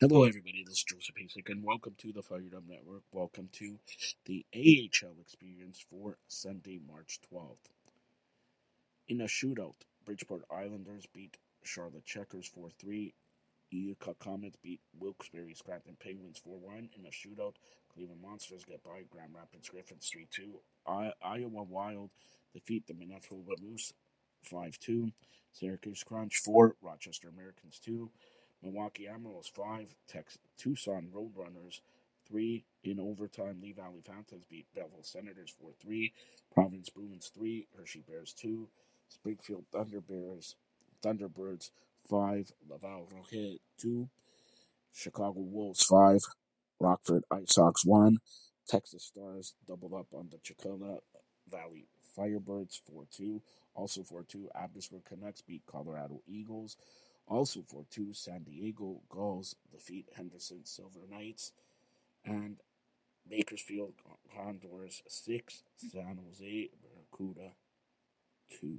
Hello, everybody. This is Joseph Pasek, and welcome to the Fired Up Network. Welcome to the AHL experience for Sunday, March 12th. In a shootout, Bridgeport Islanders beat Charlotte Checkers 4 3. Utica Comets beat Wilkes-Barre Scranton Penguins 4 1. In a shootout, Cleveland Monsters get by Grand Rapids Griffins 3 2. Iowa Wild defeat the Minnesota Moose 5 2. Syracuse Crunch 4. Rochester Americans 2. Milwaukee Admirals 5, Texas, Tucson Roadrunners 3 in overtime. Lehigh Valley Phantoms beat Belleville Senators 4 3. Providence Bruins 3, Hershey Bears 2. Springfield Thunderbirds, Thunderbirds 5, Laval Rocket 2. Chicago Wolves 5, Rockford IceHogs 1. Texas Stars doubled up on the Coachella Valley Firebirds 4 2. Also 4 2, Abbotsford Canucks beat Colorado Eagles. Also for two, San Diego Gulls defeat Henderson Silver Knights. And Bakersfield Condors 6, San Jose Barracuda 2.